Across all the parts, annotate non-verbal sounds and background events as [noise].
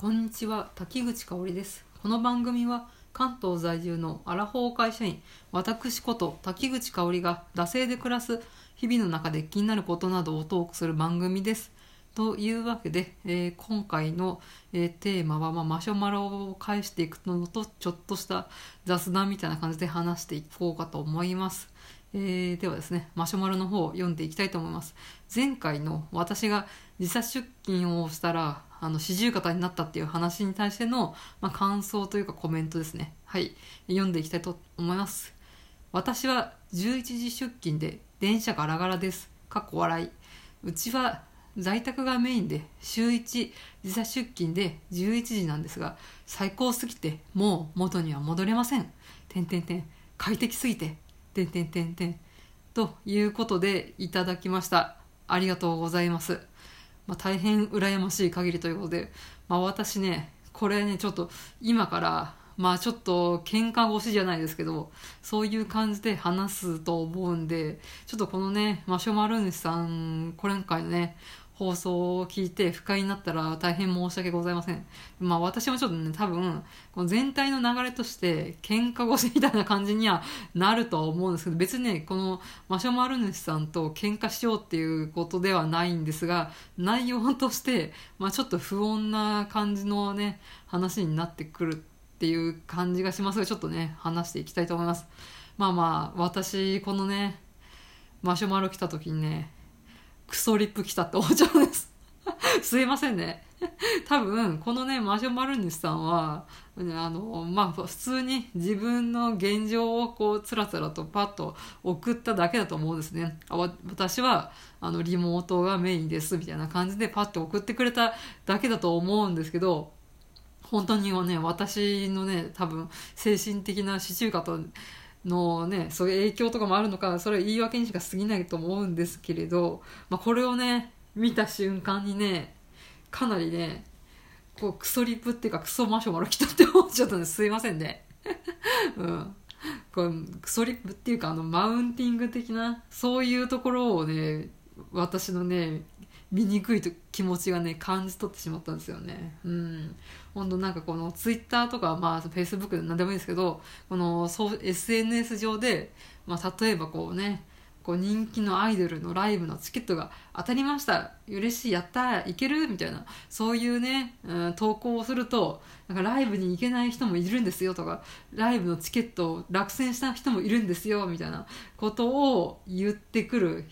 こんにちは滝口香織ですこの番組は関東在住のアラフォー会社員私こと滝口香織が惰性で暮らす日々の中で気になることなどをトークする番組ですというわけで、えー今回の、えーテーマは、まあ、マシュマロを返していくのとちょっとした雑談みたいな感じで話していこうかと思います。えーではですねマシュマロの方を読んでいきたいと思います。前回の私が自殺出勤をしたらあの四十肩になったっていう話に対しての、まあ、感想というかコメントですね。はい。読んでいきたいと思います。私は11時出勤で電車ガラガラです。かっこ笑い。うちは在宅がメインで週1自殺出勤で11時なんですが最高すぎてもう元には戻れません。てんてんてん。快適すぎて。てんてんてんてん。ということでいただきました。ありがとうございます。まあ、大変羨ましい限りということで、まあ、私ねこれねちょっと今からまあちょっと喧嘩腰じゃないですけどそういう感じで話すと思うんでちょっとこのねマシュマロ主さん今回のね放送を聞いて不快になったら大変申し訳ございません。まあ私もちょっとね、多分、この全体の流れとして喧嘩腰みたいな感じにはなるとは思うんですけど、別にね、このマシュマロ主さんと喧嘩しようっていうことではないんですが、内容として、まあちょっと不穏な感じのね、話になってくるっていう感じがしますが、ちょっとね、話していきたいと思います。まあまあ、私、このね、マシュマロ来た時にね、クソリップ来たって思っちゃうんです。[laughs] すいませんね。多分、このね、マシュマロ主さんは、あの、まあ、普通に自分の現状をこう、つらつらとパッと送っただけだと思うんですね。あ私は、あの、リモートがメインです、みたいな感じでパッと送ってくれただけだと思うんですけど、本当にはね、私のね、多分、精神的な支柱と、のね、そういう影響とかもあるのか、それは言い訳にしか過ぎないと思うんですけれど、まあ、これをね、見た瞬間にね、かなりね、こう、クソリップっていうか、クソマシュマロ来たって思っちゃったんです。すいませんね。[laughs] うん。こうクソリップっていうか、あの、マウンティング的な、そういうところをね、私のね、醜いと気持ちがね感じ取ってしまったんですよね。うん。本当なんかこのツイッターとかまあフェイスブックで何でもいいんですけどこのそう SNS 上で、まあ、例えばこうねこう人気のアイドルのライブのチケットが当たりました。嬉しいやったーいける？みたいな。そういうね、うん、投稿をするとなんかライブに行けない人もいるんですよとかライブのチケットを落選した人もいるんですよみたいなことを言ってくる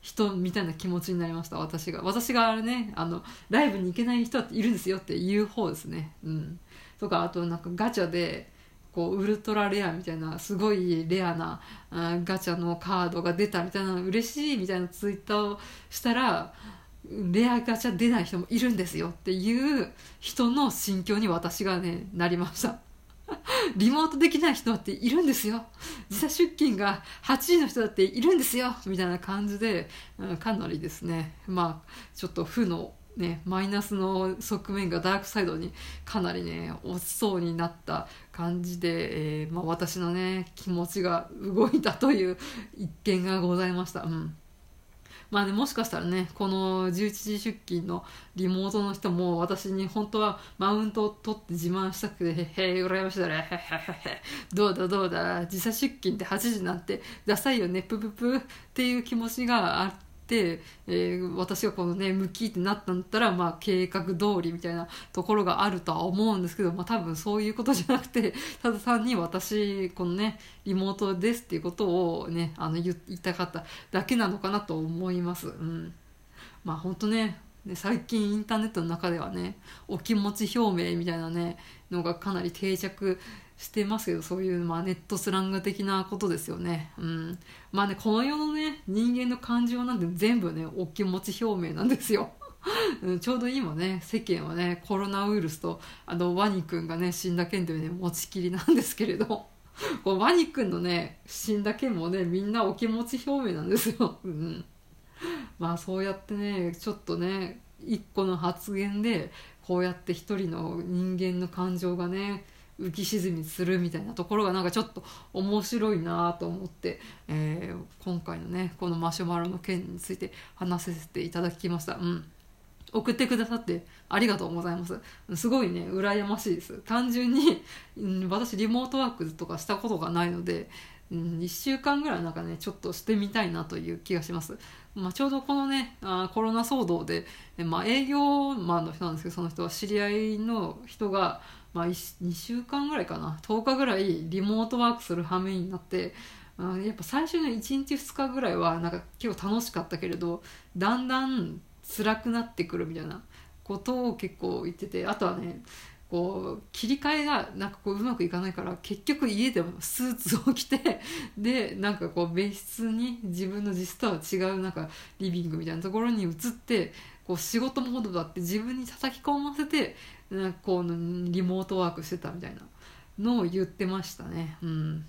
人みたいな気持ちになりました私が。私があれねあのライブに行けない人っているんですよって言う方ですね。うん。とかあとなんかガチャでこうウルトラレアみたいなすごいレアなガチャのカードが出たみたいな嬉しいみたいなツイッターをしたらレアガチャ出ない人もいるんですよっていう人の心境に私がねなりました。[laughs] リモートできない人だっているんですよ。時差出勤が8時の人だっているんですよ。みたいな感じで、うんかなりですね。まあちょっと負のね、マイナスの側面がダークサイドにかなりね落ちそうになった感じで、えーまあ、私のね気持ちが動いたという一件がございました。うんまあね、もしかしたらね、この11時出勤のリモートの人も私に本当はマウントを取って自慢したくて、へへ、羨ましいだれ、へへへへ、どうだどうだ、時差出勤って8時なんてダサいよね、プププっていう気持ちがあって、えー私がこのね、向きってなったんだったら、まあ計画通りみたいなところがあるとは思うんですけど、まあ多分そういうことじゃなくて、[laughs] ただ単に私、このね、リモートですっていうことをね、あの言いたかっただけなのかなと思います。うん。まあ本当ね、ね最近インターネットの中ではね、お気持ち表明みたいなね、のがかなり定着してますけど、そういう、まあ、ネットスラング的なことですよね。うん。まあね、この世のね、人間の感情なんて全部ね、お気持ち表明なんですよ。[laughs] うんちょうど今ね、世間はね、コロナウイルスと、あの、ワニくんがね、死んだ件でね、持ちきりなんですけれど、こうワニくんのね、死んだ件もね、みんなお気持ち表明なんですよ。うん。[laughs] まあそうやってねちょっとね一個の発言でこうやって一人の人間の感情がね浮き沈みするみたいなところがなんかちょっと面白いなと思って、えー今回のねこのマシュマロの件について話させていただきました。うん送ってくださってありがとうございます。すごいね羨ましいです。単純に、うん、私リモートワークとかしたことがないので、うん、1週間ぐらいなんかねちょっとしてみたいなという気がします、まあ、ちょうどこのねあコロナ騒動で、まあ、営業マンの人なんですけどその人は知り合いの人が、まあ、2週間ぐらいかな10日ぐらいリモートワークする羽目になってやっぱ最初の1日2日ぐらいはなんか結構楽しかったけれどだんだん辛くなってくるみたいなことを結構言っててあとはねこう切り替えがなんかこううまくいかないから結局家でもスーツを着て [laughs] でなんかこう別室に自分の実とは違うなんかリビングみたいなところに移ってこう仕事モードだって自分に叩き込ませてなんかこうリモートワークしてたみたいなのを言ってましたね。うん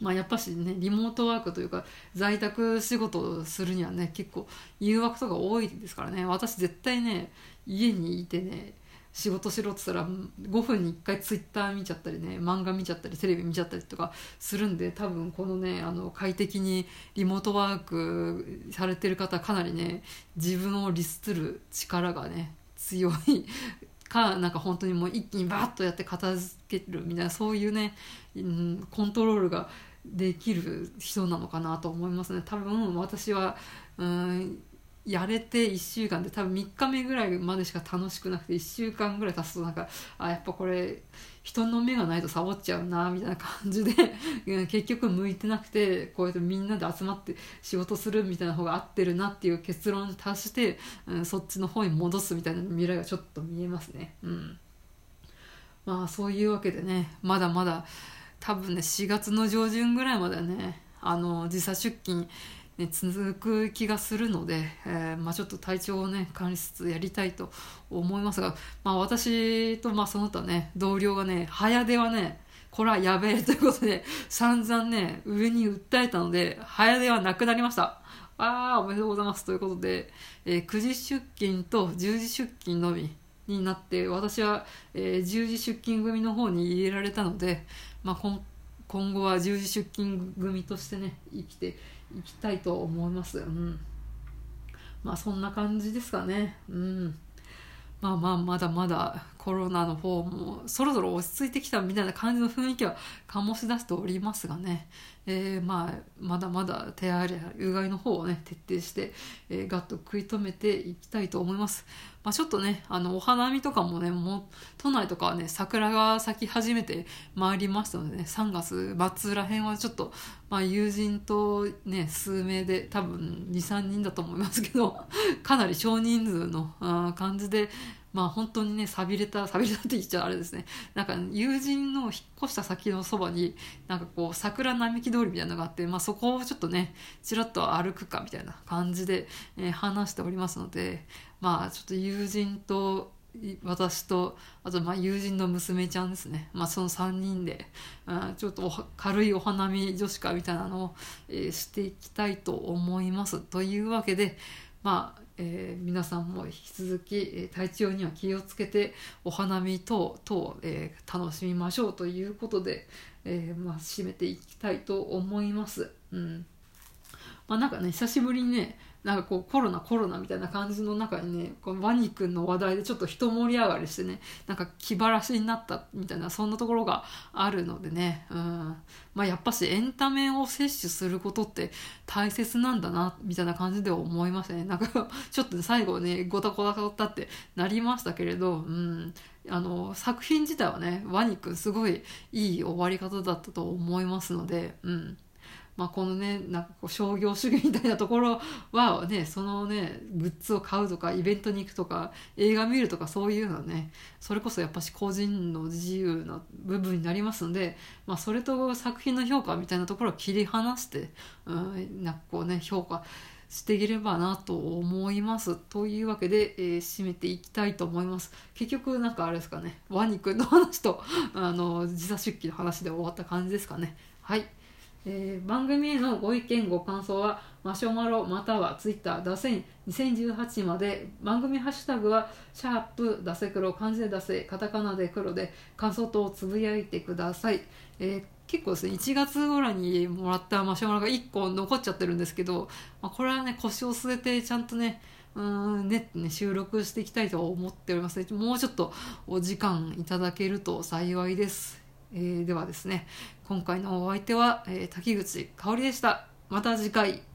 まあ、やっぱしねリモートワークというか在宅仕事をするにはね結構誘惑とか多いですからね。私絶対ね家にいてね仕事しろって言ったら5分に1回ツイッター見ちゃったりね漫画見ちゃったりテレビ見ちゃったりとかするんで多分このねあの快適にリモートワークされてる方かなりね自分を律する力がね強い [laughs] かなんか本当にもう一気にバッとやって片付けるみたいなそういうね、うん、コントロールができる人なのかなと思いますね多分私はうんやれて1週間で多分3日目ぐらいまでしか楽しくなくて1週間ぐらい経つとなんかあやっぱこれ人の目がないとサボっちゃうなみたいな感じで結局向いてなくてこうやってみんなで集まって仕事するみたいな方が合ってるなっていう結論に達して、うん、そっちの方に戻すみたいな未来がちょっと見えますね。うん、まあそういうわけでねまだまだ多分ね4月の上旬ぐらいまでねあの時差出勤、ね、続く気がするので、えー、まあ、ちょっと体調をね管理しつつやりたいと思いますが、まあ、私とまあその他ね同僚がね早出はねこれはやべえということで散々ね上に訴えたので早出はなくなりました。ああおめでとうございますということで、えー、9時出勤と10時出勤のみになって私は、えー、10時出勤組の方に入れられたので、まあ、今後は十字出勤組としてね生きていきたいと思います。うん、まあそんな感じですかね。うんまあまあまだまだコロナの方もそろそろ落ち着いてきたみたいな感じの雰囲気は醸し出しておりますがね、えー、まあまだまだ手洗いうがいの方をね徹底して、えー、ガッと食い止めていきたいと思います。まあ、ちょっとねあのお花見とかもねもう都内とかはね桜が咲き始めてまいりましたのでね3月末らへんはちょっと、まあ、友人とね数名で多分23人だと思いますけどかなり少人数のあ感じでまあ本当にね寂れた [laughs] 寂れたって言っちゃあれですね。なんか友人の引っ越した先のそばになんかこう桜並木通りみたいなのがあって、まあ、そこをちょっとねちらっと歩くかみたいな感じで、えー、話しておりますのでまあちょっと友人と私とあとまあ友人の娘ちゃんですね、まあ、その3人で、うん、ちょっと軽いお花見女子会みたいなのを、えー、していきたいと思います。というわけでまあえー、皆さんも引き続き、え、体調には気をつけてお花見等々、えー、楽しみましょうということで、えまあ、締めていきたいと思います。うんまあ、なんかね久しぶりにねなんかこうコロナコロナみたいな感じの中にねこのワニ君の話題でちょっと一盛り上がりしてねなんか気晴らしになったみたいなそんなところがあるのでね、うん。まあ、やっぱしエンタメを摂取することって大切なんだなみたいな感じでは思いましたね。なんかちょっと最後ねゴタゴタゴタってなりましたけれど、うん、あの作品自体はねワニ君すごいいい終わり方だったと思いますので、うん、まあ、このねなんかこう商業主義みたいなところはねそのねグッズを買うとかイベントに行くとか映画見るとかそういうのはねそれこそやっぱし個人の自由な部分になりますので、まあ、それと作品の評価みたいなところを切り離して、うん、なんかこうね評価していければなと思います。というわけで、えー、締めていきたいと思います。結局なんかあれですかねワニくんの話とあの時差出勤の話で終わった感じですかね。はい。えー、番組へのご意見ご感想はマシュマロまたはツイッターダセン2018まで番組ハッシュタグはシャープダセ黒漢字で出せカタカナで黒で感想等をつぶやいてください、えー、結構ですね1月ぐらいにもらったマシュマロが1個残っちゃってるんですけど、まあ、これはね腰を据えてちゃんとねうんねね収録していきたいと思っております。のでもうちょっとお時間いただけると幸いです、えーではですね今回のお相手は、えー滝口香織でした。また次回。